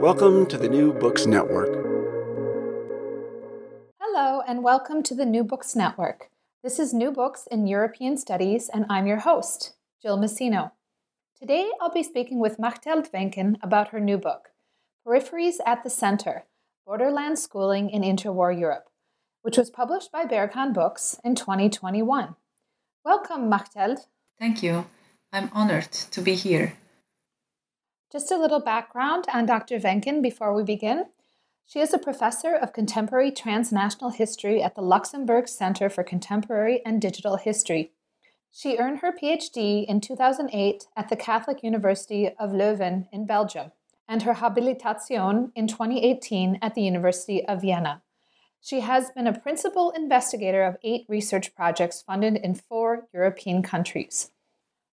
Welcome to the New Books Network. Hello, and welcome to the New Books Network. This is New Books in European Studies, and I'm your host, Jill Massino. Today, I'll be speaking with Machteld Venken about her new book, Peripheries at the Center Borderland Schooling in Interwar Europe, which was published by Berghahn Books in 2021. Welcome, Machteld. Thank you. I'm honored to be here. Just a little background on Dr. Venken before we begin. She is a professor of contemporary transnational history at the Luxembourg Center for Contemporary and Digital History. She earned her PhD in 2008 at the Catholic University of Leuven in Belgium and her habilitation in 2018 at the University of Vienna. She has been a principal investigator of eight research projects funded in four European countries.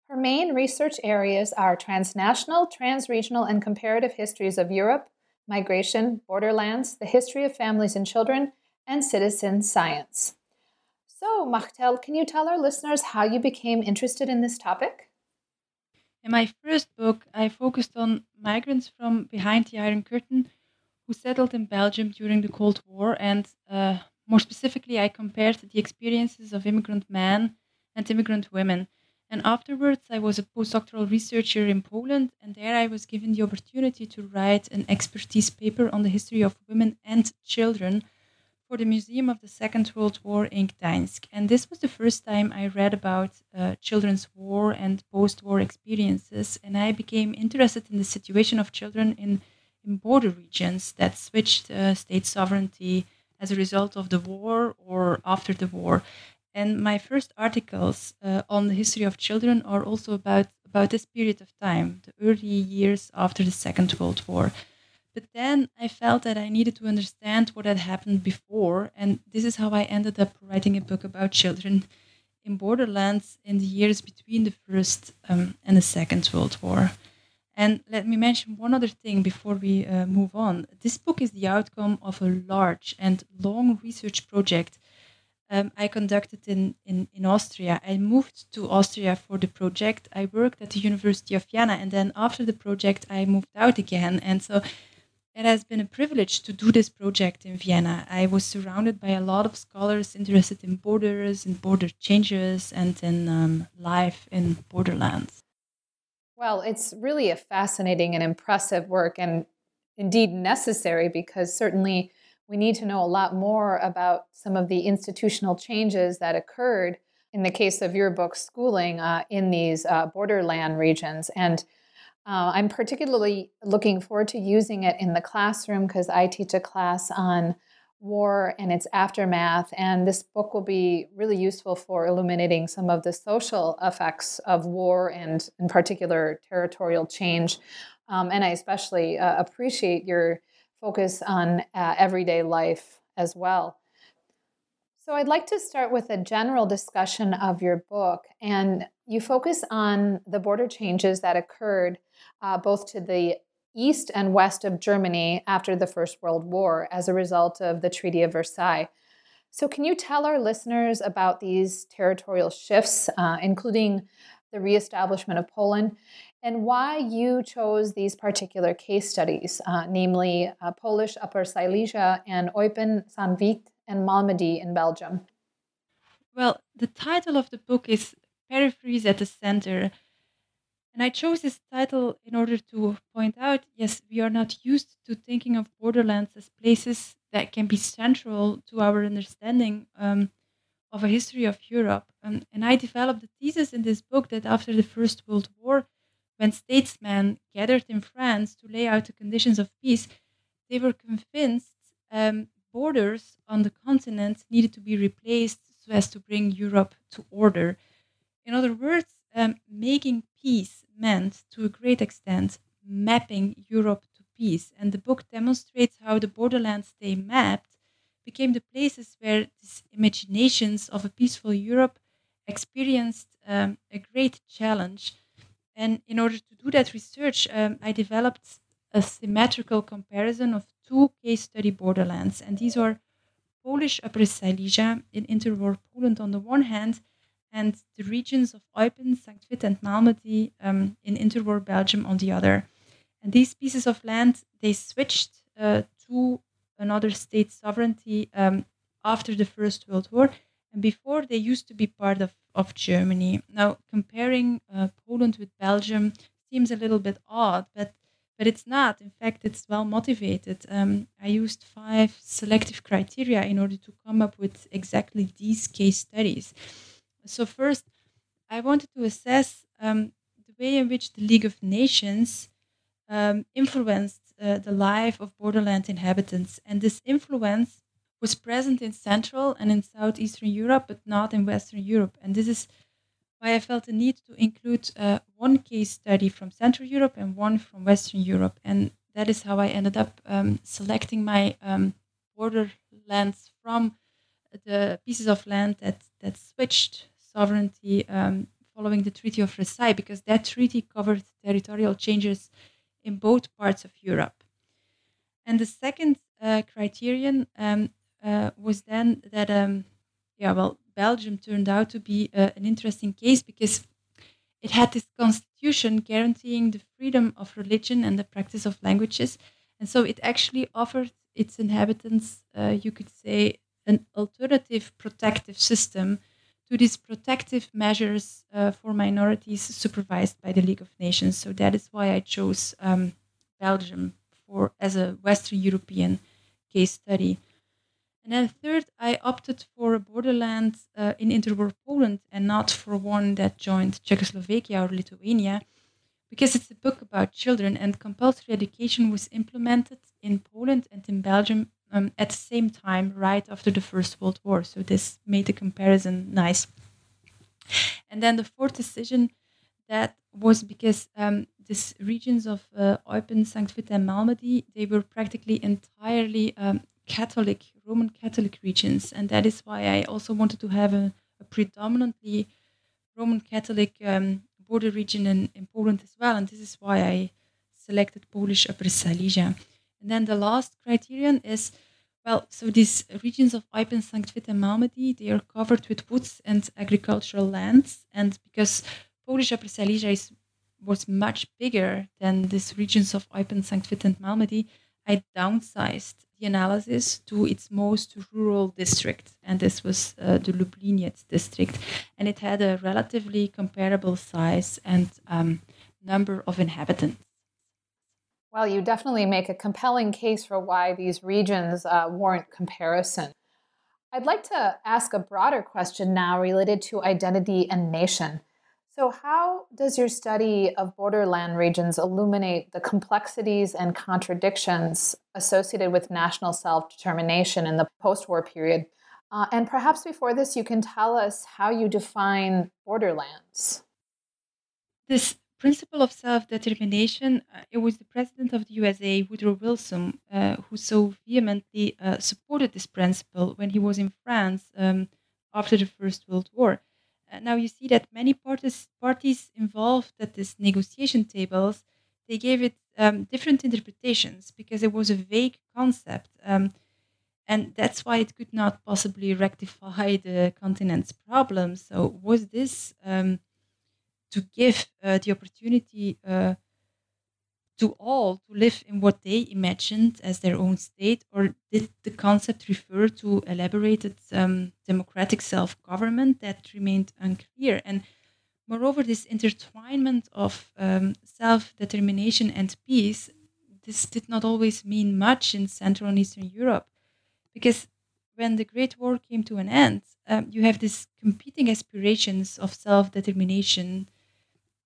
Her main research areas are transnational, transregional, and comparative histories of Europe, migration, borderlands, the history of families and children, and citizen science. So, Machteld, can you tell our listeners how you became interested in this topic? In my first book, I focused on migrants from behind the Iron Curtain who settled in Belgium during the Cold War, and uh, more specifically, I compared the experiences of immigrant men and immigrant women. And afterwards, I was a postdoctoral researcher in Poland, and there I was given the opportunity to write an expertise paper on the history of women and children for the Museum of the Second World War in Gdańsk. And this was the first time I read about uh, children's war and post war experiences, and I became interested in the situation of children in, in border regions that switched uh, state sovereignty as a result of the war or after the war. And my first articles uh, on the history of children are also about, about this period of time, the early years after the Second World War. But then I felt that I needed to understand what had happened before, and this is how I ended up writing a book about children in borderlands in the years between the First um, and the Second World War. And let me mention one other thing before we uh, move on. This book is the outcome of a large and long research project um, I conducted in, in, in Austria. I moved to Austria for the project. I worked at the University of Vienna, and then after the project, I moved out again. And so it has been a privilege to do this project in Vienna. I was surrounded by a lot of scholars interested in borders, in border changes, and in um, life in borderlands. Well, it's really a fascinating and impressive work, and indeed necessary because certainly we need to know a lot more about some of the institutional changes that occurred in the case of your book, Schooling, uh, in these uh, borderland regions. And uh, I'm particularly looking forward to using it in the classroom because I teach a class on war and its aftermath. And this book will be really useful for illuminating some of the social effects of war and, in particular, territorial change. Um, and I especially uh, appreciate your focus on uh, everyday life as well. So, I'd like to start with a general discussion of your book. And you focus on the border changes that occurred uh, both to the east and west of Germany after the First World War as a result of the Treaty of Versailles. So, can you tell our listeners about these territorial shifts, uh, including the reestablishment of Poland, and why you chose these particular case studies, uh, namely uh, Polish Upper Silesia and Eupen, Sankt Vith, and Malmedy in Belgium? Well, the title of the book is Peripheries at the Center. And I chose this title in order to point out yes, we are not used to thinking of borderlands as places that can be central to our understanding um, of a history of Europe. Um, and I developed the thesis in this book that after the First World War, when statesmen gathered in France to lay out the conditions of peace, they were convinced um, borders on the continent needed to be replaced so as to bring Europe to order. In other words, um, making peace meant to a great extent mapping Europe to peace. And the book demonstrates how the borderlands they mapped became the places where these imaginations of a peaceful Europe experienced um, a great challenge. And in order to do that research, um, I developed a symmetrical comparison of two case study borderlands. And these are Polish Upper Silesia in interwar Poland on the one hand, and the regions of Eupen, St. Vith, and Malmedy um, in interwar Belgium on the other. And these pieces of land, they switched uh, to another state sovereignty um, after the First World War. Before, they used to be part of, of Germany. Now, comparing uh, Poland with Belgium seems a little bit odd, but but it's not. In fact, it's well motivated. Um, I used five selective criteria in order to come up with exactly these case studies. So, first, I wanted to assess um, the way in which the League of Nations um, influenced uh, the life of borderland inhabitants. And this influence was present in Central and in Southeastern Europe, but not in Western Europe. And this is why I felt the need to include uh, one case study from Central Europe and one from Western Europe. And that is how I ended up um, selecting my um, borderlands from the pieces of land that, that switched sovereignty um, following the Treaty of Versailles, because that treaty covered territorial changes in both parts of Europe. And the second uh, criterion um, uh, was then that, um, yeah, well, Belgium turned out to be uh, an interesting case because it had this constitution guaranteeing the freedom of religion and the practice of languages. And so it actually offered its inhabitants, uh, you could say, an alternative protective system to these protective measures uh, for minorities supervised by the League of Nations. So that is why I chose um, Belgium for as a Western European case study. And then third, I opted for a borderland uh, in interwar Poland and not for one that joined Czechoslovakia or Lithuania, because it's a book about children and compulsory education was implemented in Poland and in Belgium um, at the same time, right after the First World War. So this made the comparison nice. And then the fourth decision that was because um, these regions of uh, Eupen, St. Vith, and Malmedy, they were practically entirely um, Catholic, Roman Catholic regions. And that is why I also wanted to have a, a predominantly Roman Catholic um, border region in, in Poland as well. And this is why I selected Polish Upper Silesia. And then the last criterion is well, so these regions of Eupen, St. Vith, and Malmedy, they are covered with woods and agricultural lands. And because Polish Upper Silesia is, was much bigger than these regions of Eupen, St. Vith, and Malmedy, I downsized the analysis to its most rural district, and this was uh, the Lubliniec district. And it had a relatively comparable size and um, number of inhabitants. Well, you definitely make a compelling case for why these regions uh, warrant comparison. I'd like to ask a broader question now related to identity and nation. So, how does your study of borderland regions illuminate the complexities and contradictions associated with national self determination in the post war period? Uh, and perhaps before this, you can tell us how you define borderlands. This principle of self-determination, uh, it was the president of the USA, Woodrow Wilson, uh, who so vehemently uh, supported this principle when he was in France um, after the First World War. Uh, now you see that many parties, parties involved at these negotiation tables, they gave it um, different interpretations because it was a vague concept. Um, and that's why it could not possibly rectify the continent's problems. So, was this um, to give uh, the opportunity uh, to all to live in what they imagined as their own state, or did the concept refer to elaborated um, democratic self government? That remained unclear. And moreover, this intertwinement of um, self determination and peace. This did not always mean much in Central and Eastern Europe because when the Great War came to an end, um, you have these competing aspirations of self determination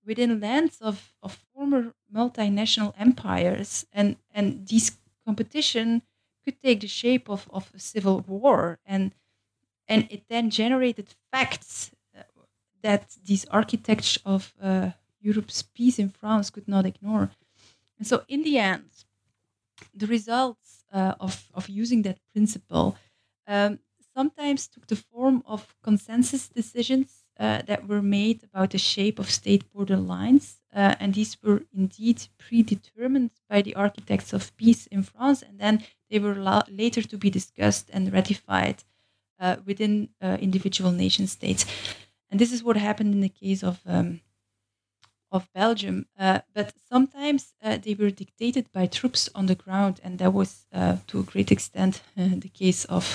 within lands of, of former multinational empires, and, and these competition could take the shape of, of a civil war, and and it then generated facts uh, that these architects of uh, Europe's peace in France could not ignore. And so, in the end, the results uh, of, of using that principle um, sometimes took the form of consensus decisions uh, that were made about the shape of state border lines. Uh, and these were indeed predetermined by the architects of peace in France, and then they were la- later to be discussed and ratified uh, within uh, individual nation states. And this is what happened in the case of um, of Belgium, uh, but sometimes uh, they were dictated by troops on the ground, and that was to a great extent the case of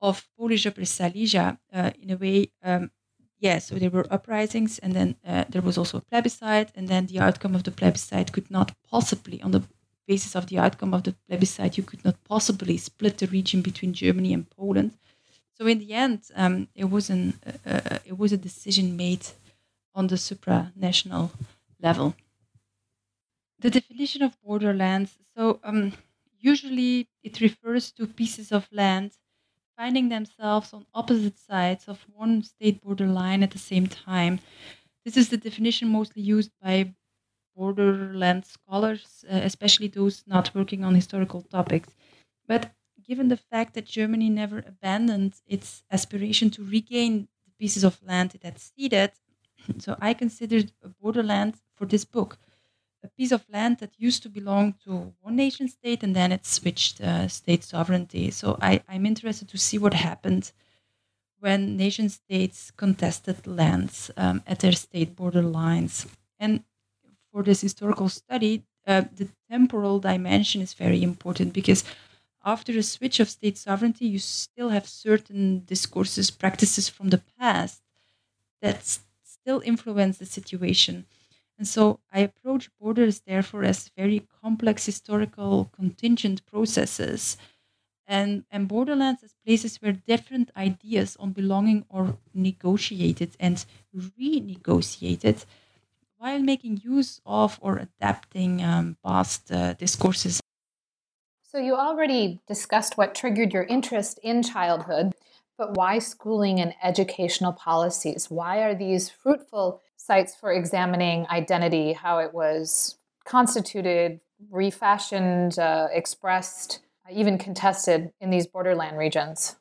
of Polish Upper Silesia. In a way, um, yeah. So there were uprisings, and then uh, there was also a plebiscite, and then the outcome of the plebiscite could not possibly, on the basis of the outcome of the plebiscite, you could not possibly split the region between Germany and Poland. So in the end, um, it was an it was a decision made on the supranational level. The definition of borderlands, so um, usually it refers to pieces of land finding themselves on opposite sides of one state border line at the same time. This is the definition mostly used by borderland scholars, uh, especially those not working on historical topics. But given the fact that Germany never abandoned its aspiration to regain the pieces of land it had ceded, so I considered a borderland for this book a piece of land that used to belong to one nation state and then it switched uh, state sovereignty. So I, I'm interested to see what happened when nation states contested lands um, at their state border lines. And for this historical study, uh, the temporal dimension is very important because after a switch of state sovereignty, you still have certain discourses, practices from the past that still influence the situation. And so I approach borders, therefore, as very complex historical contingent processes and, and borderlands as places where different ideas on belonging are negotiated and renegotiated while making use of or adapting um, past uh, discourses. So, you already discussed what triggered your interest in childhood. But why schooling and educational policies? Why are these fruitful sites for examining identity, how it was constituted, refashioned, uh, expressed, even contested in these borderland regions?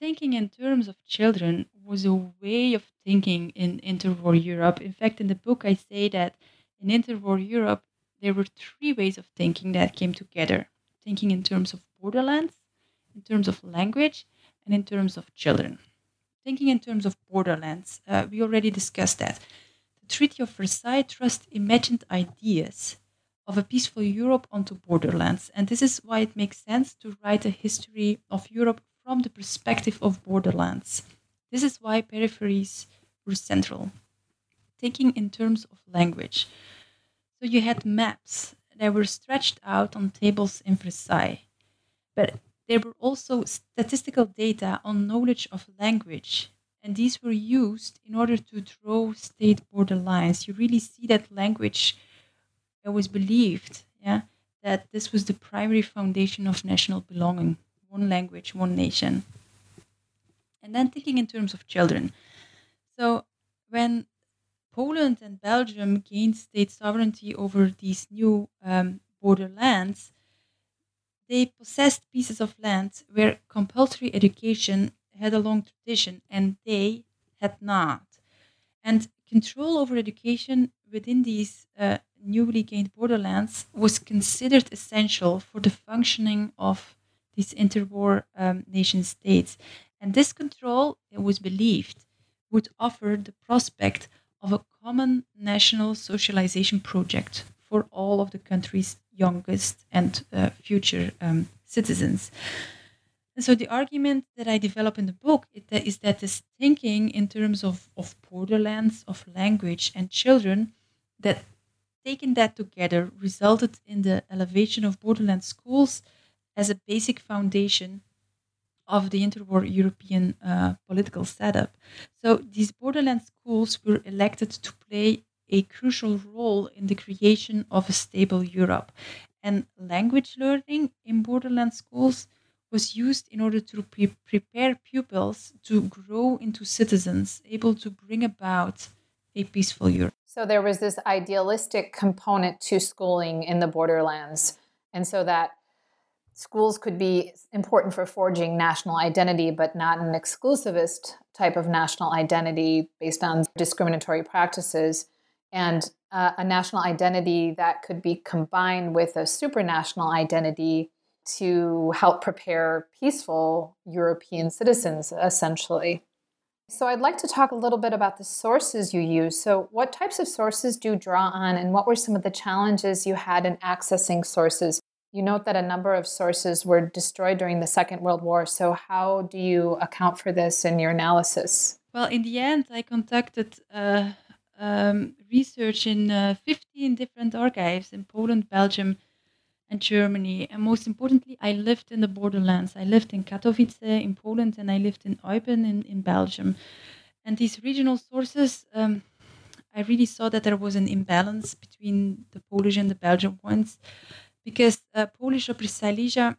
Thinking in terms of children was a way of thinking in interwar Europe. In fact, in the book, I say that in interwar Europe, there were three ways of thinking that came together thinking in terms of borderlands, in terms of language, and in terms of children. Thinking in terms of borderlands, uh, we already discussed that. The Treaty of Versailles thrust imagined ideas of a peaceful Europe onto borderlands, and this is why it makes sense to write a history of Europe from the perspective of borderlands. This is why peripheries were central. Thinking in terms of language. So you had maps that were stretched out on tables in Versailles. But there were also statistical data on knowledge of language, and these were used in order to draw state border lines. You really see that language was believed, yeah, that this was the primary foundation of national belonging one language, one nation. And then thinking in terms of children. So when Poland and Belgium gained state sovereignty over these new um, borderlands, they possessed pieces of land where compulsory education had a long tradition and they had not. And control over education within these uh, newly gained borderlands was considered essential for the functioning of these interwar um, nation states. And this control, it was believed, would offer the prospect of a common national socialization project for all of the country's youngest and uh, future um, citizens. And so the argument that I develop in the book is that this thinking in terms of, of borderlands, of language and children, that taken that together resulted in the elevation of borderland schools as a basic foundation of the interwar European uh, political setup. So these borderland schools were elected to play a crucial role in the creation of a stable Europe. And language learning in borderland schools was used in order to pre- prepare pupils to grow into citizens able to bring about a peaceful Europe. So there was this idealistic component to schooling in the borderlands. And so that schools could be important for forging national identity, but not an exclusivist type of national identity based on discriminatory practices, and uh, a national identity that could be combined with a supranational identity to help prepare peaceful European citizens, essentially. So, I'd like to talk a little bit about the sources you use. So, what types of sources do you draw on, and what were some of the challenges you had in accessing sources? You note that a number of sources were destroyed during the Second World War. So, how do you account for this in your analysis? Well, in the end, I conducted uh, um, research in uh, 15 different archives in Poland, Belgium, and Germany. And most importantly, I lived in the borderlands. I lived in Katowice in Poland and I lived in Eupen in, in Belgium. And these regional sources, um, I really saw that there was an imbalance between the Polish and the Belgian ones because uh, Polish Upper Silesia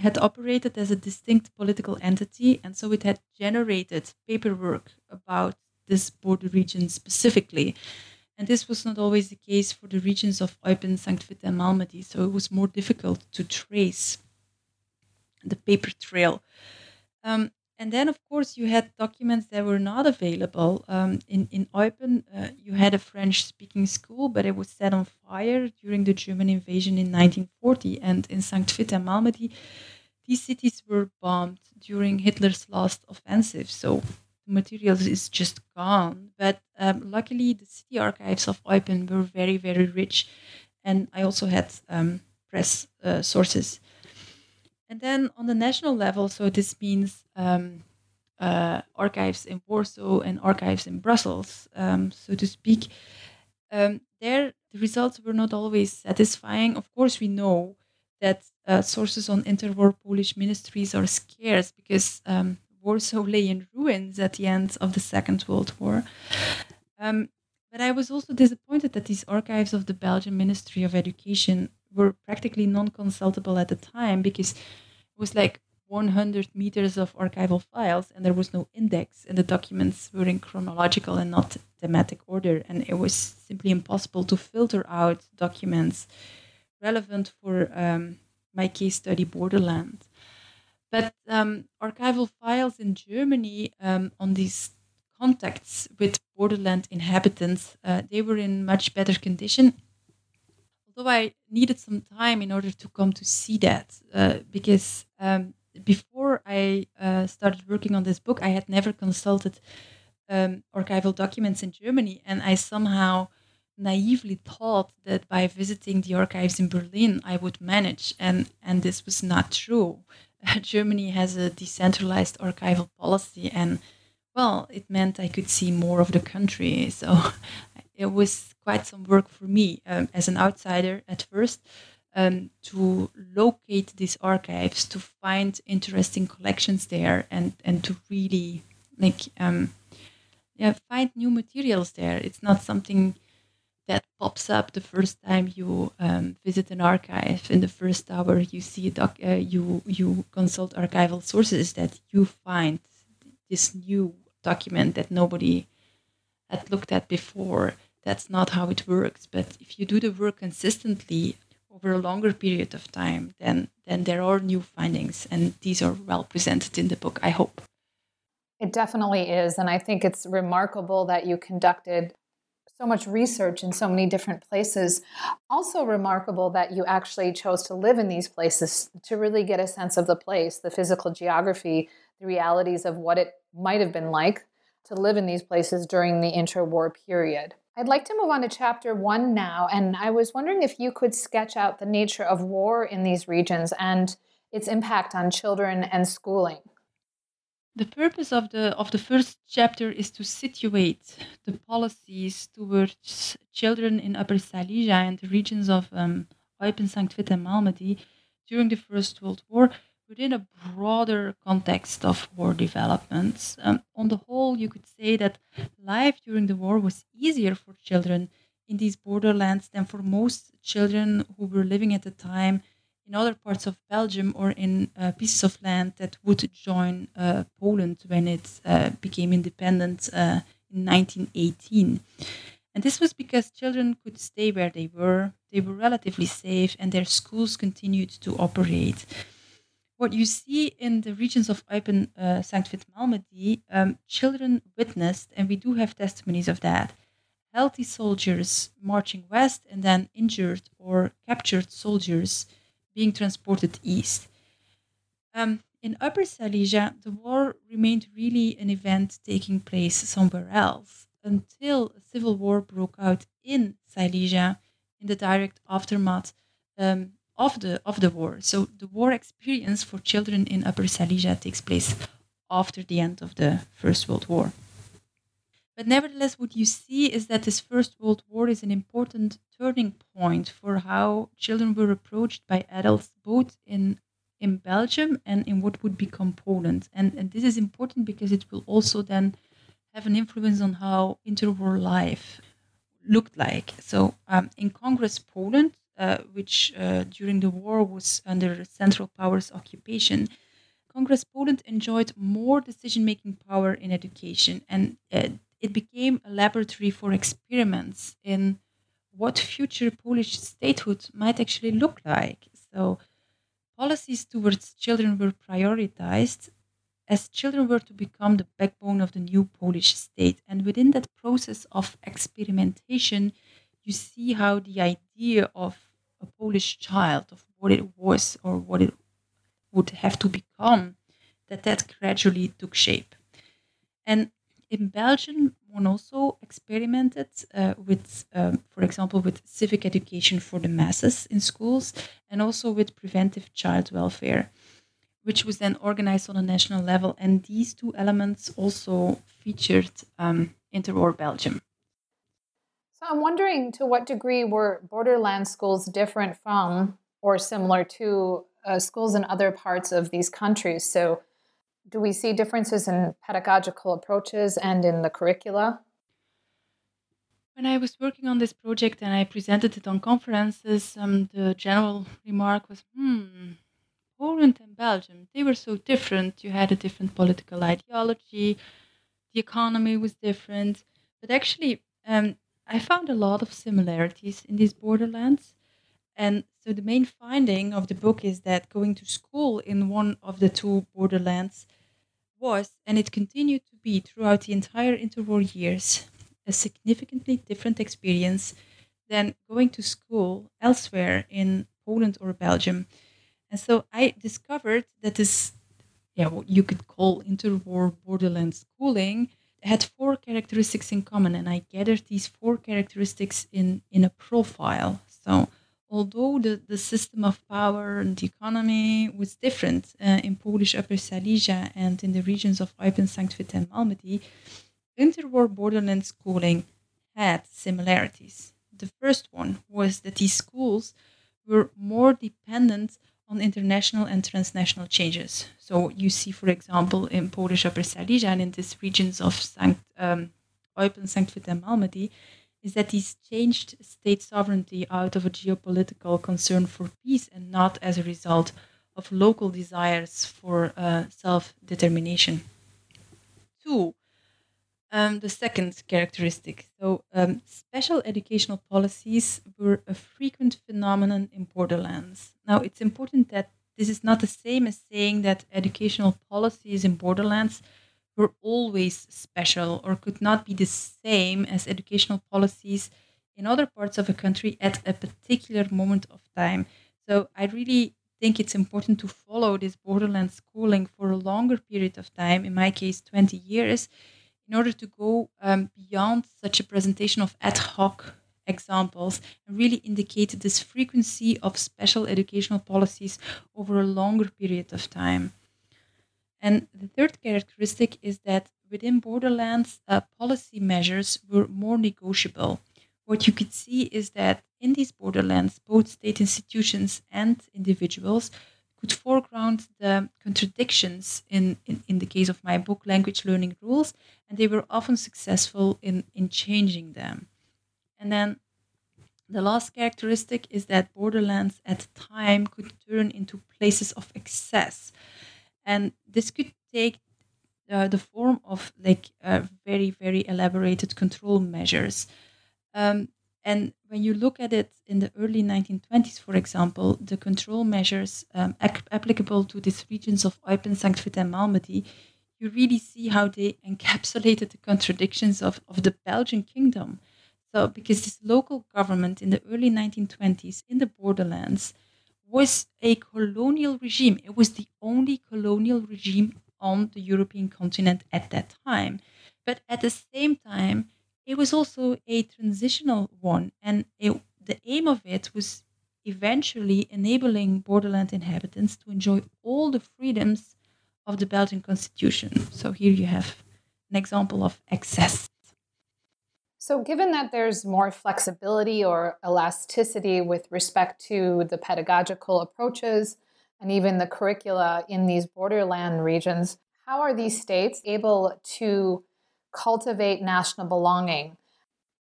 had operated as a distinct political entity, and so it had generated paperwork about this border region specifically. And this was not always the case for the regions of Eupen, Sankt Vith, and Malmedy, so it was more difficult to trace the paper trail. Um, and then, of course, you had documents that were not available. Um, in in Eupen, uh, you had a French-speaking school, but it was set on fire during the German invasion in 1940. And in St. Vith and Malmedy, these cities were bombed during Hitler's last offensive. So the materials is just gone. But um, luckily, the city archives of Eupen were very, very rich, and I also had um, press uh, sources and then on the national level, so this means um, uh, archives in Warsaw and archives in Brussels, um, so to speak. Um, there, the results were not always satisfying. Of course, we know that uh, sources on interwar Polish ministries are scarce because um, Warsaw lay in ruins at the end of the Second World War. Um, but I was also disappointed that these archives of the Belgian Ministry of Education were practically non-consultable at the time because it was like 100 meters of archival files and there was no index and the documents were in chronological and not thematic order and it was simply impossible to filter out documents relevant for um, my case study borderland but um, archival files in germany um, on these contacts with borderland inhabitants uh, they were in much better condition although I needed some time in order to come to see that, uh, because um, before I uh, started working on this book, I had never consulted um, archival documents in Germany, and I somehow naively thought that by visiting the archives in Berlin, I would manage, and and this was not true. Germany has a decentralized archival policy, and well, it meant I could see more of the country. So it was quite some work for me um, as an outsider at first um, to locate these archives, to find interesting collections there, and and to really like um, yeah find new materials there. It's not something that pops up the first time you um, visit an archive. In the first hour, you see doc, uh, you you consult archival sources that you find this new document that nobody had looked at before that's not how it works. But if you do the work consistently over a longer period of time, then then there are new findings, and these are well presented in the book. I hope. It definitely is, and I think it's remarkable that you conducted so much research in so many different places. Also, remarkable that you actually chose to live in these places to really get a sense of the place, the physical geography, the realities of what it might have been like to live in these places during the interwar period. I'd like to move on to chapter one now, and I was wondering if you could sketch out the nature of war in these regions and its impact on children and schooling. The purpose of the of the first chapter is to situate the policies towards children in Upper Silesia and the regions of um, Eupen, Sankt Vith, and Malmedy during the First World War within a broader context of war developments. Um, on the whole, you could say that life during the war was easier for children in these borderlands than for most children who were living at the time in other parts of Belgium or in uh, pieces of land that would join uh, Poland when it uh, became independent uh, in 1918. And this was because children could stay where they were, they were relatively safe, and their schools continued to operate. What you see in the regions of Eupen, uh, St. Vith, Malmedy, um, children witnessed, and we do have testimonies of that, healthy soldiers marching west and then injured or captured soldiers being transported east. Um, in Upper Silesia, the war remained really an event taking place somewhere else until a civil war broke out in Silesia in the direct aftermath um, of the of the war. So the war experience for children in Upper Silesia takes place after the end of the First World War. But nevertheless, what you see is that this First World War is an important turning point for how children were approached by adults, both in in Belgium and in what would become Poland. And, and this is important because it will also then have an influence on how interwar life looked like. So um, in Congress Poland, uh, which uh, during the war was under Central Powers occupation, Congress Poland enjoyed more decision making power in education. And uh, it became a laboratory for experiments in what future Polish statehood might actually look like. So, policies towards children were prioritized as children were to become the backbone of the new Polish state. And within that process of experimentation, you see how the idea of a Polish child, of what it was or what it would have to become, that that gradually took shape. And in Belgium, one also experimented uh, with, um, for example, with civic education for the masses in schools and also with preventive child welfare, which was then organized on a national level. And these two elements also featured um, interwar Belgium. So I'm wondering to what degree were borderland schools different from or similar to uh, schools in other parts of these countries? So do we see differences in pedagogical approaches and in the curricula? When I was working on this project and I presented it on conferences, um, the general remark was, hmm, Poland and Belgium, they were so different. You had a different political ideology, the economy was different. But actually, um, I found a lot of similarities in these borderlands. And so the main finding of the book is that going to school in one of the two borderlands was, and it continued to be throughout the entire interwar years, a significantly different experience than going to school elsewhere in Poland or Belgium. And so I discovered that this, yeah, what you could call interwar borderland schooling had four characteristics in common, and I gathered these four characteristics in in a profile. So although the, the system of power and the economy was different uh, in Polish Upper Silesia and in the regions of Eupen, St. Vith, and Malmedy, interwar borderland schooling had similarities. The first one was that these schools were more dependent on international and transnational changes. So you see, for example, in Polish Upper Silesia and in these regions of St. Um, Eupen, St. Vith, and Malmedy, is that he's changed state sovereignty out of a geopolitical concern for peace and not as a result of local desires for uh, self determination. Two, um, the second characteristic. So, um, special educational policies were a frequent phenomenon in borderlands. Now, it's important that this is not the same as saying that educational policies in borderlands were always special or could not be the same as educational policies in other parts of a country at a particular moment of time. So I really think it's important to follow this borderland schooling for a longer period of time, in my case, 20 years, in order to go um, beyond such a presentation of ad hoc examples and really indicate this frequency of special educational policies over a longer period of time. And the third characteristic is that within borderlands, uh, policy measures were more negotiable. What you could see is that in these borderlands, both state institutions and individuals could foreground the contradictions in, in, in the case of my book, Language Learning Rules, and they were often successful in, in changing them. And then the last characteristic is that borderlands at time could turn into places of excess. And this could take uh, the form of like uh, very, very elaborated control measures. Um, and when you look at it in the early 1920s, for example, the control measures um, applicable to these regions of Eupen, Sankt Vith, and Malmedy, you really see how they encapsulated the contradictions of, of the Belgian kingdom. So, because this local government in the early 1920s in the borderlands was a colonial regime. It was the only colonial regime on the European continent at that time. But at the same time, it was also a transitional one. And it, the aim of it was eventually enabling borderland inhabitants to enjoy all the freedoms of the Belgian constitution. So here you have an example of excess. So, given that there's more flexibility or elasticity with respect to the pedagogical approaches and even the curricula in these borderland regions, how are these states able to cultivate national belonging?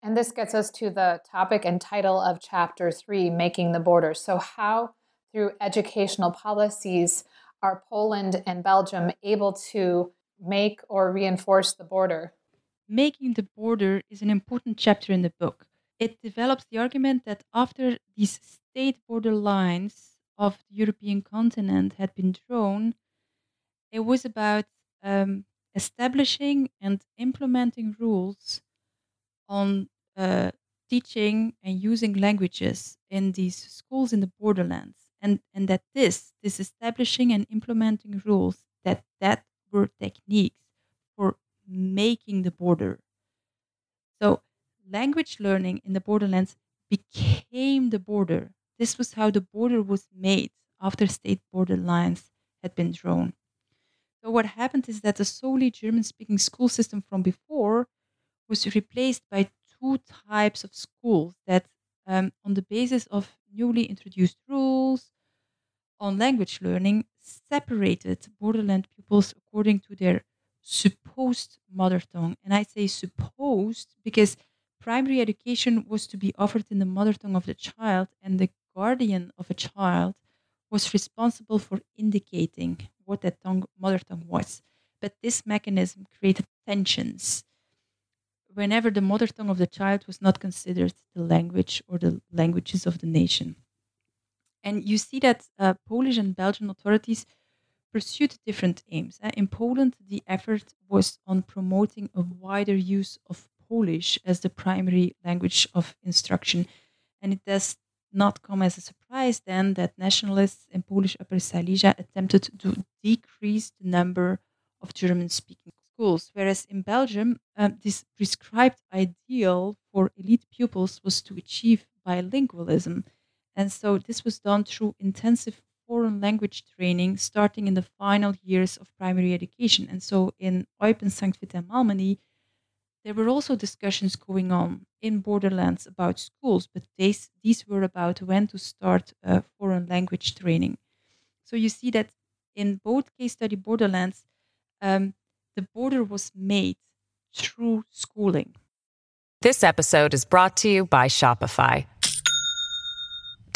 And this gets us to the topic and title of chapter three Making the Border. So, how through educational policies are Poland and Belgium able to make or reinforce the border? Making the Border is an important chapter in the book. It develops the argument that after these state border lines of the European continent had been drawn, it was about um, establishing and implementing rules on uh, teaching and using languages in these schools in the borderlands and and that this this establishing and implementing rules that that were techniques making the border. So, language learning in the borderlands became the border. This was how the border was made after state border lines had been drawn. So, what happened is that the solely German speaking school system from before was replaced by two types of schools that, um, on the basis of newly introduced rules on language learning, separated borderland pupils according to their supposed mother tongue. And I say supposed because primary education was to be offered in the mother tongue of the child, and the guardian of a child was responsible for indicating what that tongue, mother tongue was. But this mechanism created tensions whenever the mother tongue of the child was not considered the language or the languages of the nation. And you see that uh, Polish and Belgian authorities pursued different aims. Eh, in Poland, the effort was on promoting a wider use of Polish as the primary language of instruction. And it does not come as a surprise then that nationalists in Polish Upper Silesia attempted to decrease the number of German speaking schools. Whereas in Belgium, um, this prescribed ideal for elite pupils was to achieve bilingualism. And so this was done through intensive foreign language training starting in the final years of primary education. And so in Eupen, St. Vith, and there were also discussions going on in borderlands about schools, but these, these were about when to start uh, foreign language training. So you see that in both case study borderlands, um, the border was made through schooling. This episode is brought to you by Shopify.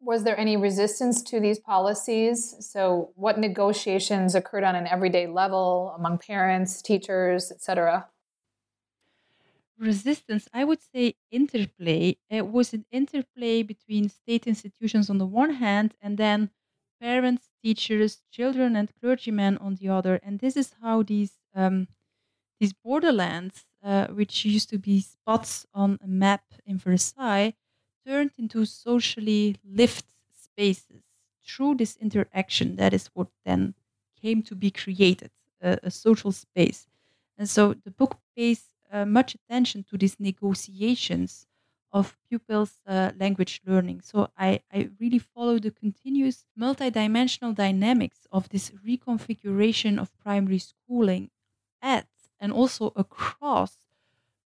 Was there any resistance to these policies? So, what negotiations occurred on an everyday level among parents, teachers, etc.? Resistance, I would say interplay. It was an interplay between state institutions on the one hand and then parents, teachers, children, and clergymen on the other. And this is how these um, these borderlands, uh, which used to be spots on a map in Versailles, turned into socially lived spaces through this interaction. That is what then came to be created, a, a social space. And so the book pays uh, much attention to these negotiations of pupils' uh, language learning. So I, I really follow the continuous multidimensional dynamics of this reconfiguration of primary schooling at and also across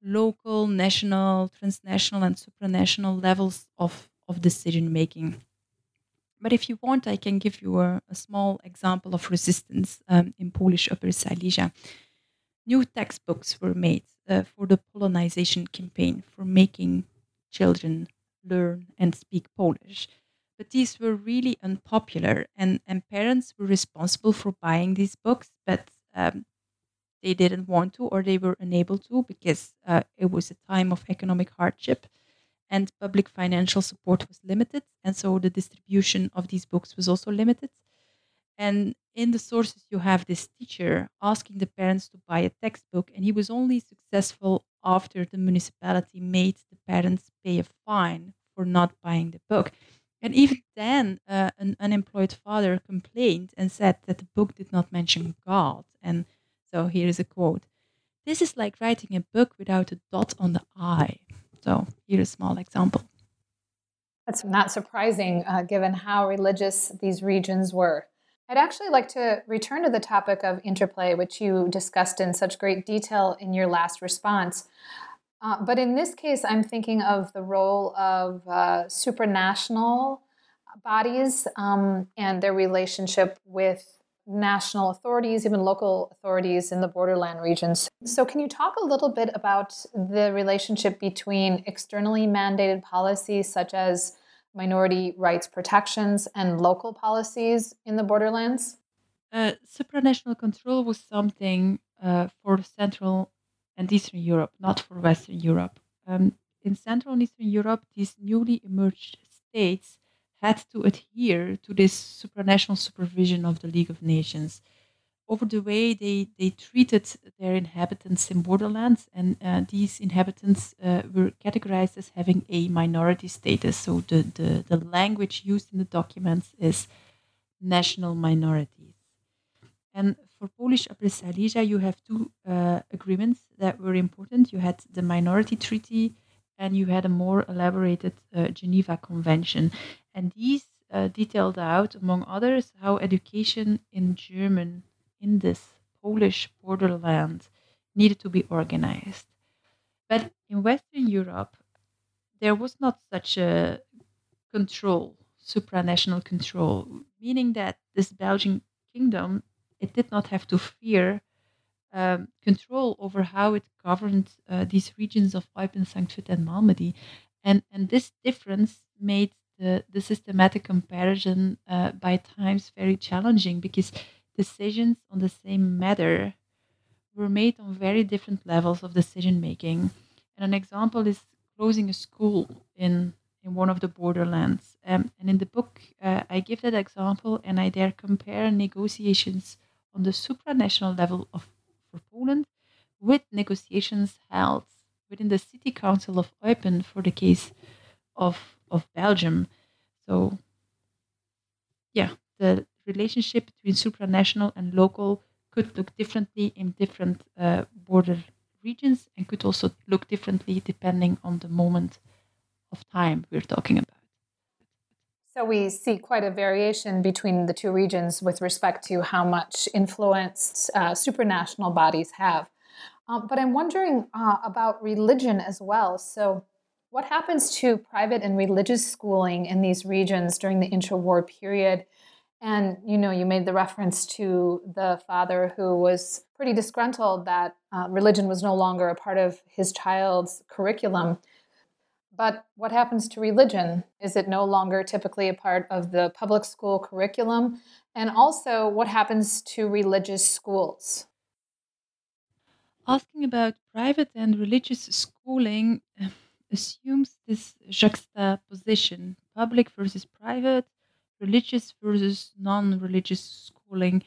local, national, transnational, and supranational levels of, of decision making. But if you want, I can give you a, a small example of resistance um, in Polish Upper Silesia. New textbooks were made uh, for the Polonization campaign for making children learn and speak Polish. But these were really unpopular, and, and parents were responsible for buying these books, but um, they didn't want to or they were unable to because uh, it was a time of economic hardship and public financial support was limited. And so the distribution of these books was also limited. And in the sources, you have this teacher asking the parents to buy a textbook, and he was only successful after the municipality made the parents pay a fine for not buying the book. And even then, uh, an unemployed father complained and said that the book did not mention God. And so here is a quote This is like writing a book without a dot on the I. So here's a small example. That's not surprising uh, given how religious these regions were. I'd actually like to return to the topic of interplay, which you discussed in such great detail in your last response. Uh, but in this case, I'm thinking of the role of uh, supranational bodies um, and their relationship with national authorities, even local authorities in the borderland regions. So, can you talk a little bit about the relationship between externally mandated policies such as minority rights protections and local policies in the borderlands? Uh, supranational control was something uh, for Central and Eastern Europe, not for Western Europe. Um, in Central and Eastern Europe, these newly emerged states had to adhere to this supranational supervision of the League of Nations over the way they, they treated their inhabitants in borderlands, and uh, these inhabitants uh, were categorized as having a minority status. So the, the, the language used in the documents is national minorities. And for Polish Upper Silesia, you have two uh, agreements that were important. You had the Minority Treaty, and you had a more elaborated uh, Geneva Convention. And these uh, detailed out, among others, how education in German in this Polish borderland needed to be organized. But in Western Europe, there was not such a control, supranational control, meaning that this Belgian kingdom it did not have to fear um, control over how it governed uh, these regions of Eupen, Sankt and Malmedy. And, and this difference made the, the systematic comparison uh, by times very challenging because decisions on the same matter were made on very different levels of decision making. And an example is closing a school in, in one of the borderlands. Um, and in the book, uh, I give that example and I there compare negotiations on the supranational level of for Poland with negotiations held within the city council of Eupen for the case of of Belgium. So, yeah, the relationship between supranational and local could look differently in different uh, border regions and could also look differently depending on the moment of time we're talking about. So we see quite a variation between the two regions with respect to how much influence uh, supranational bodies have. Um, but I'm wondering uh, about religion as well. So, what happens to private and religious schooling in these regions during the interwar period? And you know, you made the reference to the father who was pretty disgruntled that uh, religion was no longer a part of his child's curriculum. But what happens to religion? Is it no longer typically a part of the public school curriculum? And also, what happens to religious schools? Asking about private and religious schooling uh, assumes this juxtaposition public versus private, religious versus non religious schooling.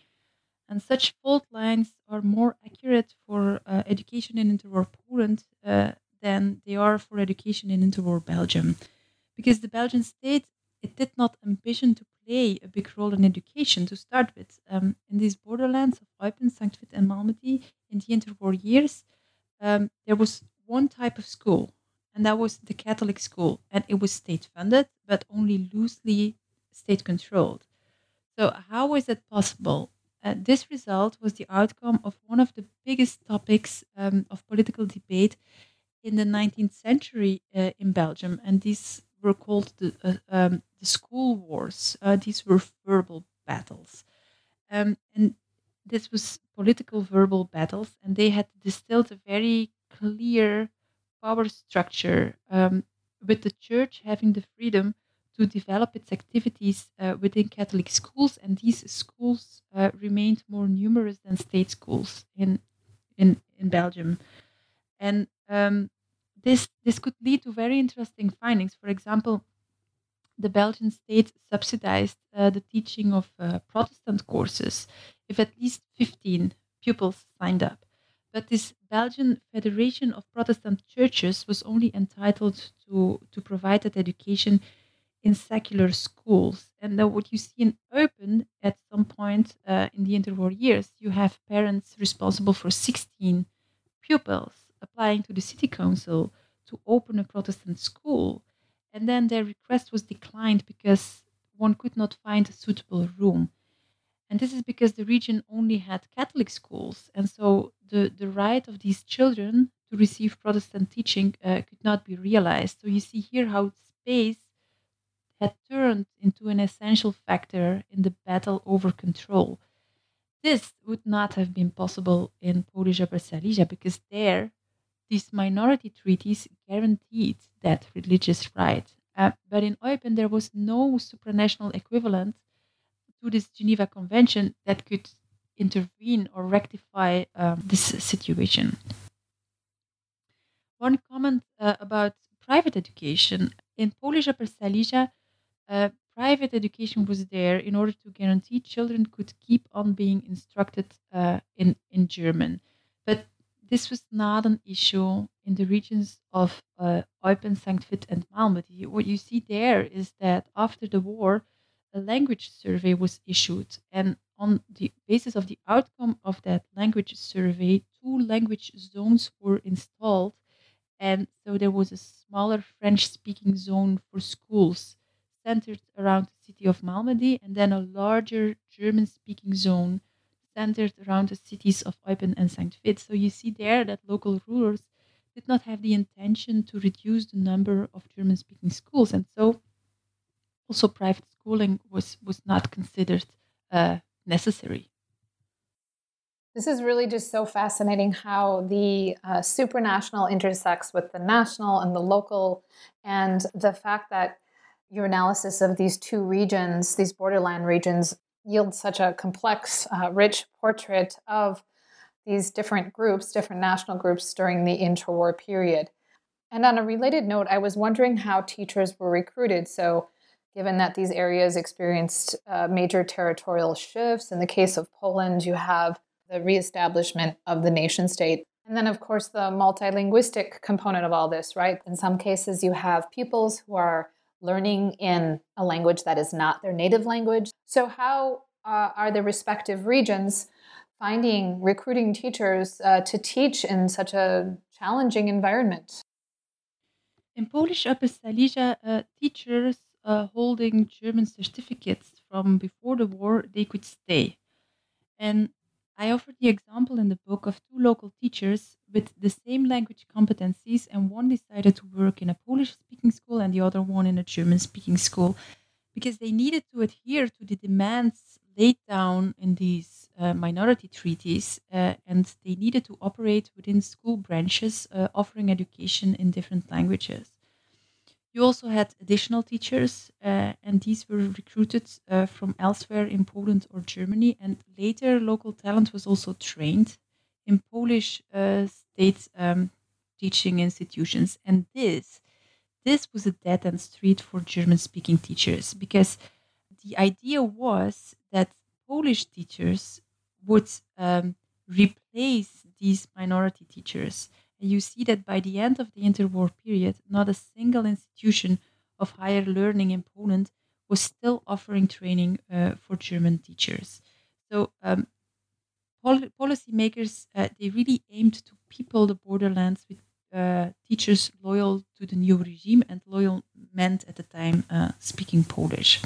And such fault lines are more accurate for uh, education in interwar Poland uh, than they are for education in interwar Belgium. Because the Belgian state, it did not ambition to play a big role in education to start with. Um, in these borderlands of Eupen, St. Vith, and Malmedy, in the interwar years, um, there was one type of school, and that was the Catholic school. And it was state funded, but only loosely state controlled. So, how is it possible? Uh, this result was the outcome of one of the biggest topics um, of political debate in the 19th century uh, in Belgium, and these were called the, uh, um, the school wars. Uh, these were verbal battles. Um, and this was political verbal battles, and they had distilled a very clear power structure um, with the church having the freedom to develop its activities uh, within Catholic schools, and these schools uh, remained more numerous than state schools in in in Belgium. And um, this this could lead to very interesting findings. For example, the Belgian state subsidized uh, the teaching of uh, Protestant courses if at least 15 pupils signed up. But this Belgian Federation of Protestant Churches was only entitled to, to provide that education in secular schools. And then what you see in Eupen at some point uh, in the interwar years, you have parents responsible for 16 pupils applying to the city council to open a Protestant school. And then their request was declined because one could not find a suitable room. And this is because the region only had Catholic schools. And so the, the right of these children to receive Protestant teaching uh, could not be realized. So you see here how space had turned into an essential factor in the battle over control. This would not have been possible in Polish Upper Silesia because there these minority treaties guaranteed that religious right. Uh, but in Eupen, there was no supranational equivalent to this Geneva Convention that could intervene or rectify um, this situation. One comment uh, about private education. In Polish Upper Silesia, uh, private education was there in order to guarantee children could keep on being instructed uh, in, in German. This was not an issue in the regions of uh, Eupen, St. Vith, and Malmedy. What you see there is that after the war, a language survey was issued, and on the basis of the outcome of that language survey, two language zones were installed, and so there was a smaller French-speaking zone for schools centered around the city of Malmedy, and then a larger German-speaking zone centered around the cities of Eupen and St. Vith. So you see there that local rulers did not have the intention to reduce the number of German speaking schools. And so also private schooling was, was not considered uh, necessary. This is really just so fascinating how the uh, supranational intersects with the national and the local, and the fact that your analysis of these two regions, these borderland regions, yield such a complex, uh, rich portrait of these different groups, different national groups during the interwar period. And on a related note, I was wondering how teachers were recruited. So, given that these areas experienced uh, major territorial shifts, in the case of Poland, you have the reestablishment of the nation state. And then, of course, the multilinguistic component of all this, right? In some cases, you have pupils who are learning in a language that is not their native language. So, how uh, are the respective regions finding recruiting teachers uh, to teach in such a challenging environment? In Polish Upper Silesia, uh, teachers uh, holding German certificates from before the war, they could stay. And I offered the example in the book of two local teachers with the same language competencies, and one decided to work in a Polish speaking school and the other one in a German speaking school because they needed to adhere to the demands laid down in these uh, minority treaties uh, and they needed to operate within school branches uh, offering education in different languages. You also had additional teachers, uh, and these were recruited uh, from elsewhere in Poland or Germany. And later, local talent was also trained in Polish uh, state um, teaching institutions. And this, this was a dead end street for German-speaking teachers because the idea was that Polish teachers would um, replace these minority teachers and you see that by the end of the interwar period, not a single institution of higher learning in Poland was still offering training uh, for German teachers. So um, pol- policymakers uh, they really aimed to people the borderlands with uh, teachers loyal to the new regime and loyal meant at the time uh, speaking Polish.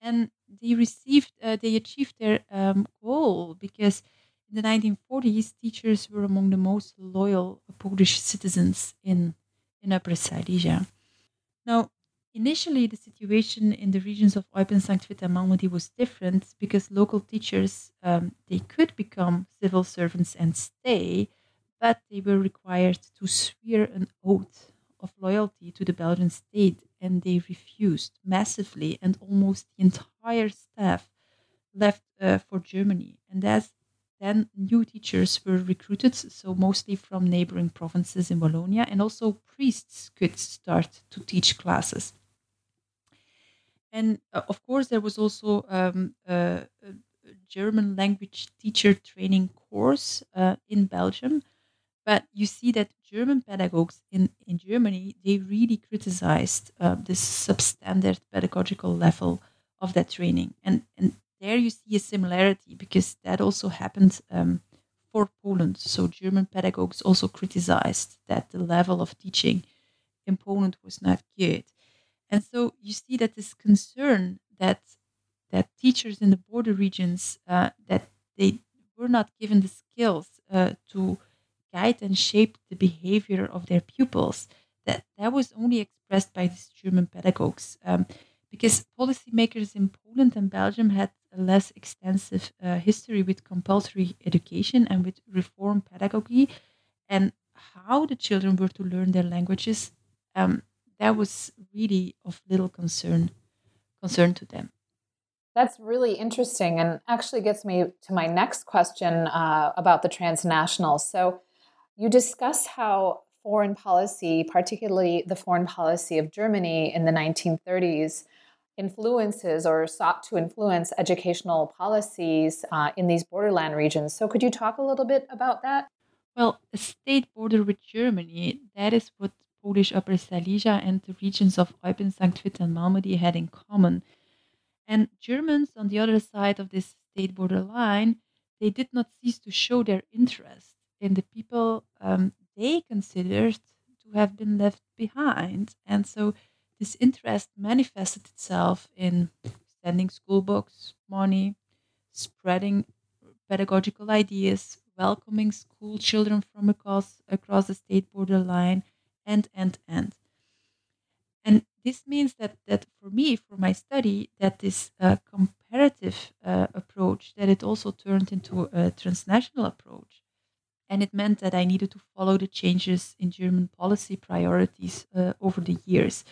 And they received, uh, they achieved their um, goal because in the 1940s, teachers were among the most loyal Polish citizens in, in Upper Silesia. Now, initially, the situation in the regions of Eupen, Sankt Vith, and Malmedy was different because local teachers um, they could become civil servants and stay, but they were required to swear an oath of loyalty to the Belgian state, and they refused massively, and almost the entire staff left uh, for Germany, and that's then new teachers were recruited, so mostly from neighboring provinces in Wallonia, and also priests could start to teach classes. And uh, of course, there was also um, a, a, German language teacher training course uh, in Belgium. But you see that German pedagogues in, in Germany, they really criticized uh, this substandard pedagogical level of that training. And, and there you see a similarity because that also happened um, for Poland. So German pedagogues also criticized that the level of teaching in Poland was not good. And so you see that this concern that that teachers in the border regions uh, that they were not given the skills uh, to guide and shape the behavior of their pupils that that was only expressed by these German pedagogues um, because policymakers in Poland and Belgium had a less extensive uh, history with compulsory education and with reform pedagogy. And how the children were to learn their languages um, that was really of little concern concern to them that's really interesting and actually gets me to my next question uh, about the transnational so you discuss how foreign policy particularly the foreign policy of germany in the 1930s influences or sought to influence educational policies uh, in these borderland regions. So, could you talk a little bit about that? Well, a state border with Germany, that is what Polish Upper Silesia and the regions of Eupen, St. Vith, and Malmedy had in common. And Germans on the other side of this state border line, they did not cease to show their interest in the people um, they considered to have been left behind. And so this interest manifested itself in sending school books, money, spreading pedagogical ideas, welcoming school children from across across the state border line, and and and. And this means that that for me, for my study, that this uh, comparative uh, approach, that it also turned into a transnational approach, and it meant that I needed to follow the changes in German policy priorities uh, over the years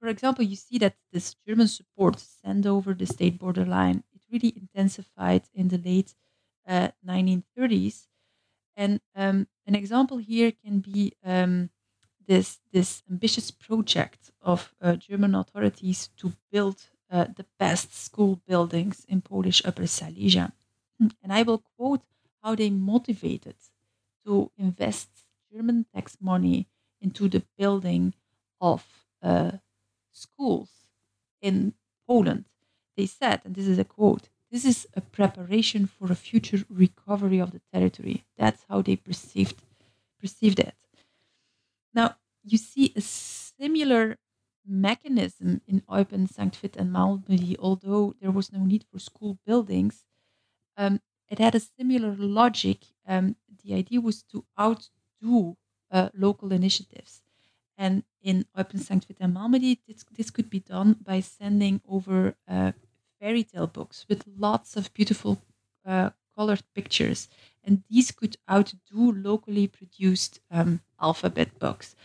for example, you see that this German support sent over the state borderline, it really intensified in the late uh, 1930s. And um, an example here can be um, this, this ambitious project of uh, German authorities to build uh, the best school buildings in Polish Upper Silesia. And I will quote how they motivated to invest German tax money into the building of uh, schools in Poland, they said, and this is a quote, this is a preparation for a future recovery of the territory. That's how they perceived perceived it. Now you see a similar mechanism in Eupen, Sankt Vith, and Malmedy, although there was no need for school buildings. Um, it had a similar logic. Um, the idea was to outdo uh, local initiatives. And in Eupen, Sankt Vith, and Malmedy, this, this could be done by sending over uh, fairy tale books with lots of beautiful uh, colored pictures. And these could outdo locally produced um, alphabet books.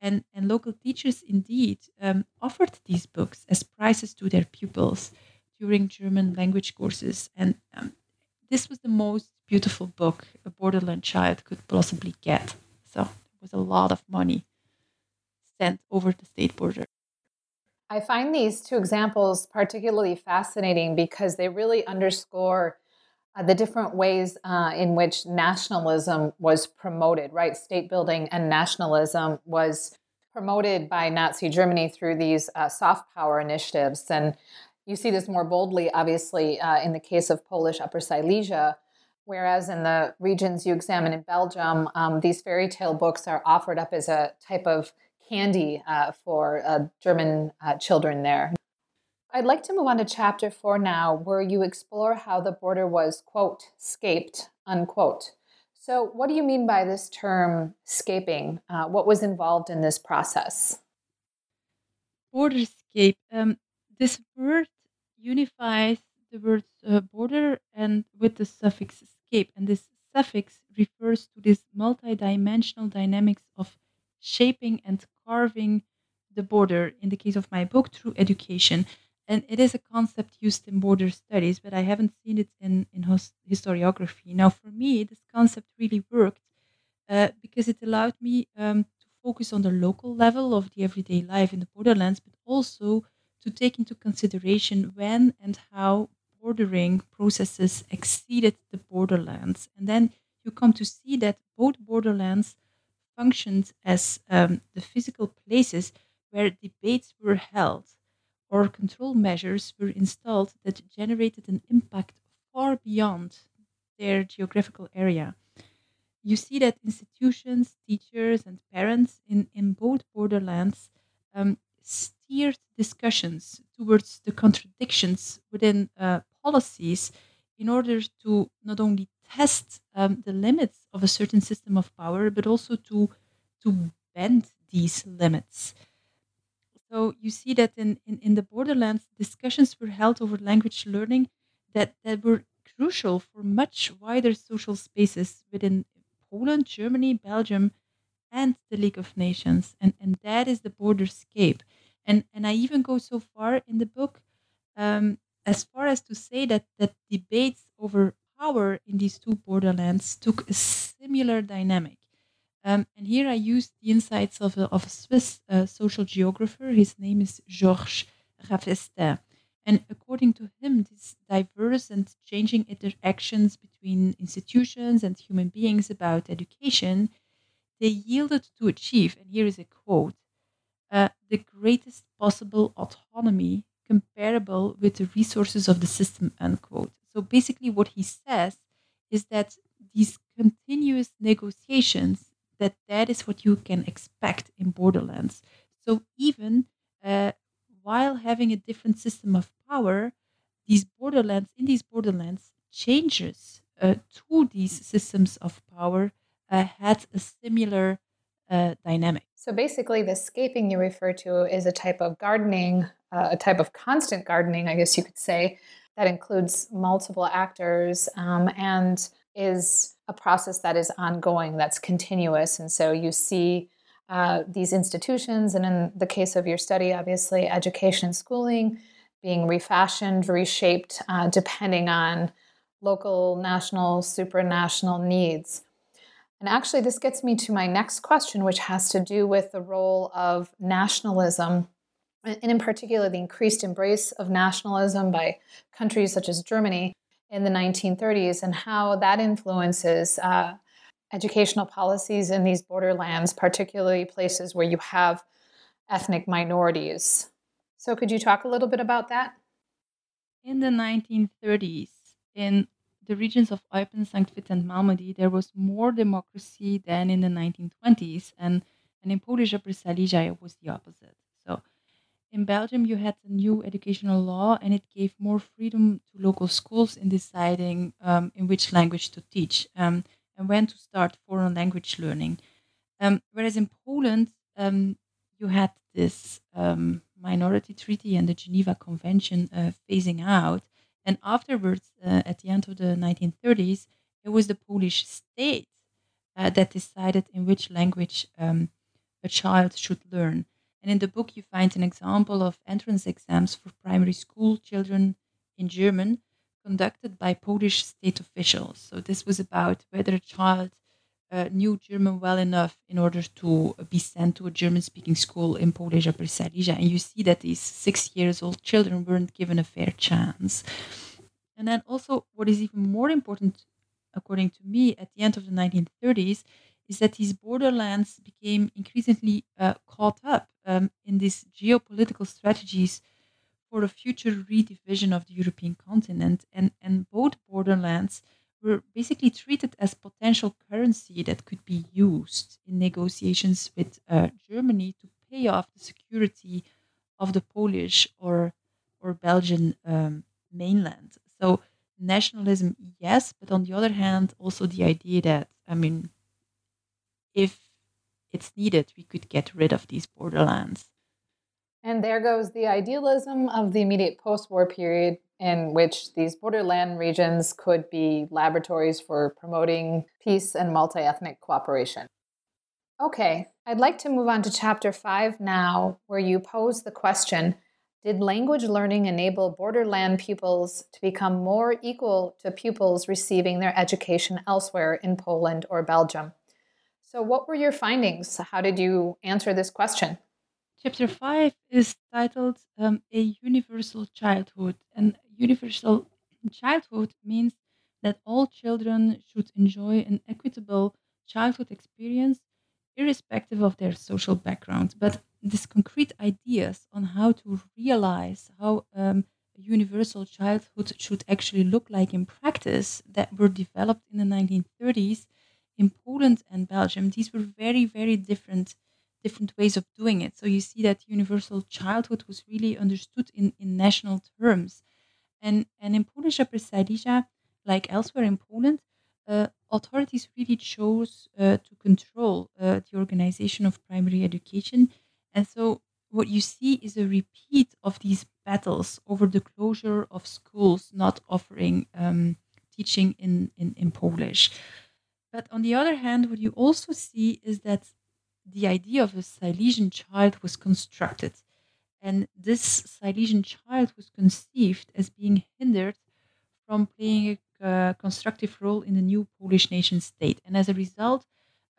And, and local teachers indeed um, offered these books as prizes to their pupils during German language courses. And um, this was the most beautiful book a borderland child could possibly get. So it was a lot of money sent over the state border. I find these two examples particularly fascinating because they really underscore the different ways uh, in which nationalism was promoted, right? State building and nationalism was promoted by Nazi Germany through these uh, soft power initiatives. And you see this more boldly, obviously, uh, in the case of Polish Upper Silesia, whereas in the regions you examine in Belgium, um, these fairy tale books are offered up as a type of candy uh, for uh, German children there. I'd like to move on to chapter four now, where you explore how the border was, quote, scaped, unquote. So, what do you mean by this term scaping? Uh, what was involved in this process? Borderscape. Um, this word unifies the words uh, border and with the suffix scape, and this suffix refers to this multidimensional dynamics of shaping and carving the border. In the case of my book, through education and it is a concept used in border studies, but I haven't seen it in in historiography. Now, for me, this concept really worked uh, because it allowed me um, to focus on the local level of the everyday life in the borderlands, but also to take into consideration when and how bordering processes exceeded the borderlands, and then you come to see that both borderlands functioned as um, the physical places where debates were held or control measures were installed that generated an impact far beyond their geographical area. You see that institutions, teachers, and parents in, in both borderlands um, steered discussions towards the contradictions within uh, policies in order to not only test um, the limits of a certain system of power, but also to, to bend these limits. So you see that in, in, in the borderlands, discussions were held over language learning that, that were crucial for much wider social spaces within Poland, Germany, Belgium, and the League of Nations. And, and that is the borderscape. And, and I even go so far in the book um, as far as to say that, that debates over power in these two borderlands took a similar dynamic. Um, and here I used the insights of a, of a Swiss uh, social geographer. His name is Georges Raffestin. And according to him, these diverse and changing interactions between institutions and human beings about education, they yielded to achieve, and here is a quote, uh, the greatest possible autonomy comparable with the resources of the system, unquote. So basically what he says is that these continuous negotiations that that is what you can expect in Borderlands. So even uh, while having a different system of power, these Borderlands in these Borderlands changes uh, to these systems of power uh, had a similar uh, dynamic. So basically, the scaping you refer to is a type of gardening, uh, a type of constant gardening, I guess you could say, that includes multiple actors um, and is a process that is ongoing, that's continuous. And so you see uh, these institutions, and in the case of your study, obviously, education schooling being refashioned, reshaped, uh, depending on local, national, supranational needs. And actually, this gets me to my next question, which has to do with the role of nationalism, and in particular, the increased embrace of nationalism by countries such as Germany in the 1930s and how that influences uh, educational policies in these borderlands, particularly places where you have ethnic minorities. So, could you talk a little bit about that? In the 1930s, in the regions of Eupen, St. Vith, and Malmedy, there was more democracy than in the 1920s. And, And in Polish Upper Silesia, it was the opposite. So in Belgium, you had a new educational law, and it gave more freedom to local schools in deciding um, in which language to teach um, and when to start foreign language learning. Um, whereas in Poland, um, you had this um, minority treaty and the Geneva Convention uh, phasing out. And afterwards, uh, at the end of the 1930s, it was the Polish state uh, that decided in which language um, a child should learn. And in the book, you find an example of entrance exams for primary school children in German conducted by Polish state officials. So this was about whether a child uh, knew German well enough in order to be sent to a German speaking school in Upper Silesia. And you see that these six years old children weren't given a fair chance. And then also, what is even more important, according to me, at the end of the 1930s, is that these borderlands became increasingly uh, caught up um, in these geopolitical strategies for a future redivision of the European continent. And, and both borderlands were basically treated as potential currency that could be used in negotiations with uh, Germany to pay off the security of the Polish or, or Belgian um, mainland. So nationalism, yes, but on the other hand, also the idea that, I mean, if it's needed, we could get rid of these borderlands. And there goes the idealism of the immediate post war period, in which these borderland regions could be laboratories for promoting peace and multi ethnic cooperation. Okay, I'd like to move on to chapter five now, where you pose the question Did language learning enable borderland pupils to become more equal to pupils receiving their education elsewhere in Poland or Belgium? So, what were your findings? How did you answer this question? Chapter 5 is titled um, A Universal Childhood. And universal childhood means that all children should enjoy an equitable childhood experience irrespective of their social background. But these concrete ideas on how to realize how um, a universal childhood should actually look like in practice that were developed in the 1930s in Poland and Belgium, these were very, very different different ways of doing it. So you see that universal childhood was really understood in, in national terms. And, and in Polish Upper Silesia, like elsewhere in Poland, uh, authorities really chose uh, to control uh, the organization of primary education. And so what you see is a repeat of these battles over the closure of schools not offering um, teaching in, in, in Polish. But on the other hand, what you also see is that the idea of a Silesian child was constructed. And this Silesian child was conceived as being hindered from playing a uh, constructive role in the new Polish nation state. And as a result,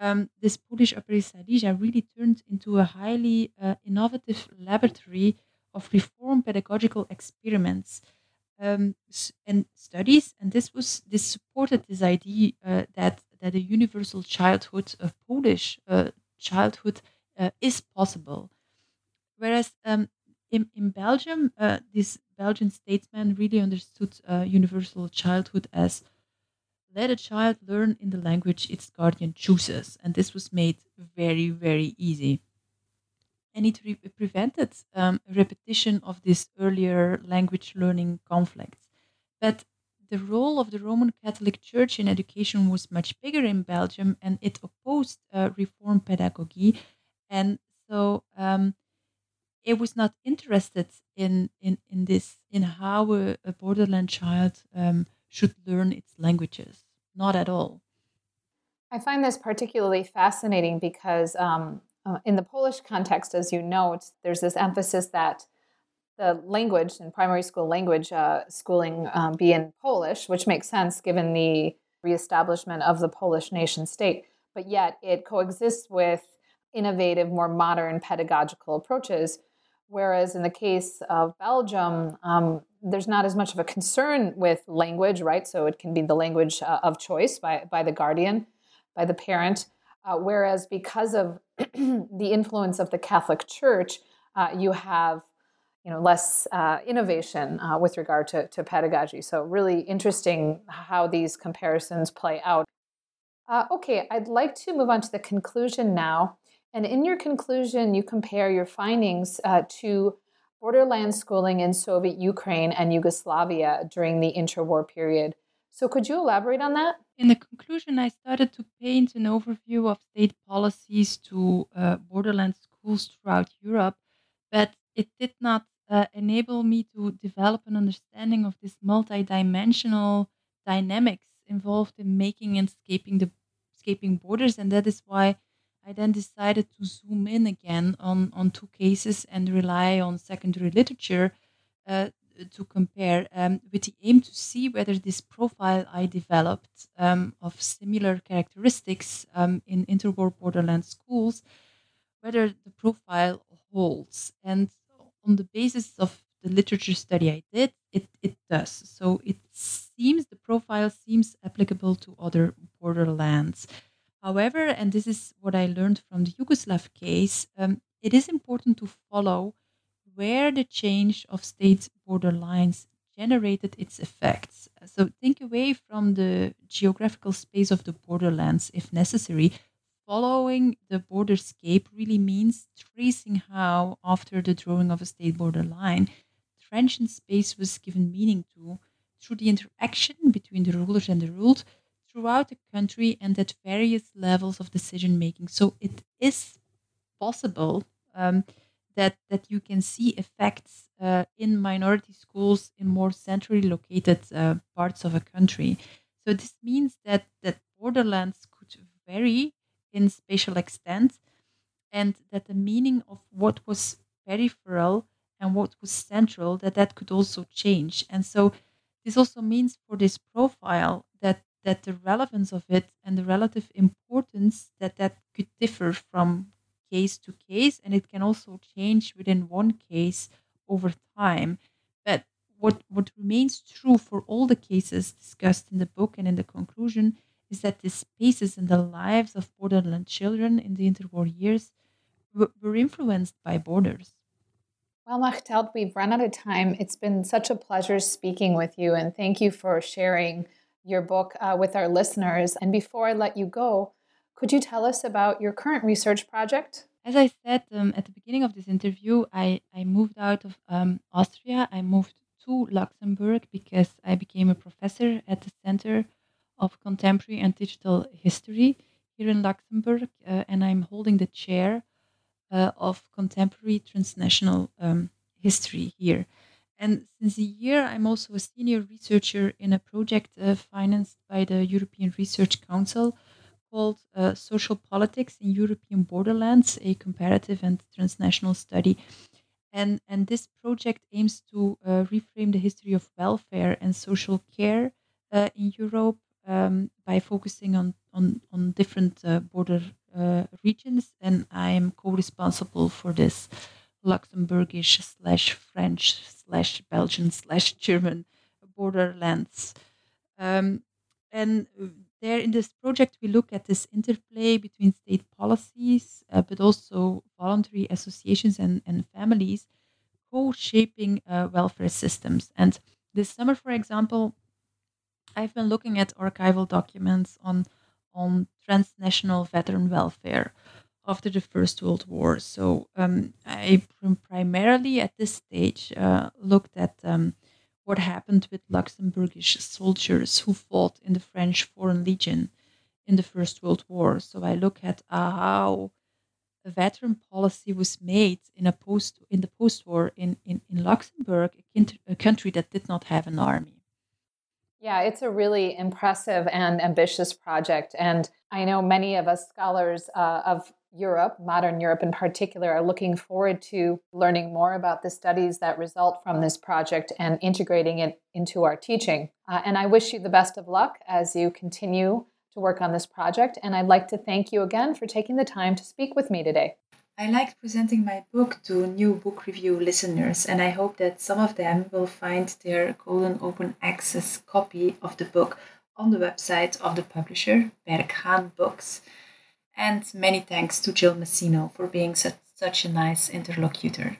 um, this Polish Upper Silesia really turned into a highly uh, innovative laboratory of reform pedagogical experiments um, and studies. And this was this supported this idea uh, that that a universal childhood, a Polish uh, childhood, uh, is possible. Whereas um, in, in Belgium, uh, this Belgian statesman really understood uh, universal childhood as let a child learn in the language its guardian chooses. And this was made very, very easy. And it re- prevented um, a repetition of this earlier language learning conflicts. But the role of the Roman Catholic Church in education was much bigger in Belgium, and it opposed uh, reform pedagogy, and so um, it was not interested in in in this in how a, a borderland child um, should learn its languages, not at all. I find this particularly fascinating because um, uh, in the Polish context, as you note, there's this emphasis that the language and primary school language uh, schooling um, be in Polish, which makes sense given the reestablishment of the Polish nation state. But yet it coexists with innovative, more modern pedagogical approaches. Whereas in the case of Belgium, um, there's not as much of a concern with language, right? So it can be the language uh, of choice by, by the guardian, by the parent. Uh, whereas because of the influence of the Catholic Church, uh, you have you know less uh, innovation uh, with regard to, to pedagogy. So really interesting how these comparisons play out. Uh, okay, I'd like to move on to the conclusion now. And in your conclusion, you compare your findings uh, to borderland schooling in Soviet Ukraine and Yugoslavia during the interwar period. So, could you elaborate on that? In the conclusion, I started to paint an overview of state policies to uh, borderland schools throughout Europe, but it did not uh, enable me to develop an understanding of this multidimensional dynamics involved in making and escaping the escaping borders, and that is why I then decided to zoom in again on, on two cases and rely on secondary literature uh, to compare um, with the aim to see whether this profile I developed um, of similar characteristics um, in interwar borderland schools, whether the profile holds. And on the basis of the literature study I did, it, it does. So it seems the profile seems applicable to other borderlands. However, and this is what I learned from the Yugoslav case, um, it is important to follow where the change of state borderlines generated its effects. So think away from the geographical space of the borderlands if necessary. Following the borderscape really means tracing how, after the drawing of a state border line, transient space was given meaning to through the interaction between the rulers and the ruled throughout the country and at various levels of decision making. So it is possible um, that that you can see effects uh, in minority schools in more centrally located uh, parts of a country. So this means that that borderlands could vary in spatial extent, and that the meaning of what was peripheral and what was central that that could also change. And so this also means for this profile that that the relevance of it and the relative importance that that could differ from case to case and it can also change within one case over time but what what remains true for all the cases discussed in the book and in the conclusion is that the spaces and the lives of borderland children in the interwar years w- were influenced by borders well, Machteld, we've run out of time. It's been such a pleasure speaking with you, and thank you for sharing your book uh, with our listeners. And before I let you go, could you tell us about your current research project? As I said um, at the beginning of this interview, I, I moved out of um, Austria. I moved to Luxembourg because I became a professor at the Center of Contemporary and Digital History here in Luxembourg, uh, and I'm holding the chair uh, of Contemporary Transnational um, History here. And since a year, I'm also a senior researcher in a project uh, financed by the European Research Council called uh, Social Politics in European Borderlands, a comparative and transnational study. And, and this project aims to uh, reframe the history of welfare and social care uh, in Europe um, by focusing on, on, on different uh, border uh, regions. And I'm co responsible for this Luxembourgish slash French slash Belgian slash German borderlands. Um, and there in this project, we look at this interplay between state policies, uh, but also voluntary associations and, and families co-shaping uh, welfare systems. And this summer, for example, I've been looking at archival documents on on transnational veteran welfare after the First World War. So um, I primarily at this stage uh, looked at um, what happened with Luxembourgish soldiers who fought in the French Foreign Legion in the First World War. So I look at uh, how a veteran policy was made in a post in the post-war in, in, in Luxembourg, a, a country that did not have an army. Yeah, it's a really impressive and ambitious project. And I know many of us scholars uh, of Europe, modern Europe in particular, are looking forward to learning more about the studies that result from this project and integrating it into our teaching. Uh, and I wish you the best of luck as you continue to work on this project. And I'd like to thank you again for taking the time to speak with me today. I liked presenting my book to new book review listeners, and I hope that some of them will find their golden open access copy of the book on the website of the publisher, Berghahn Books. And many thanks to Jill Massino for being such, such a nice interlocutor.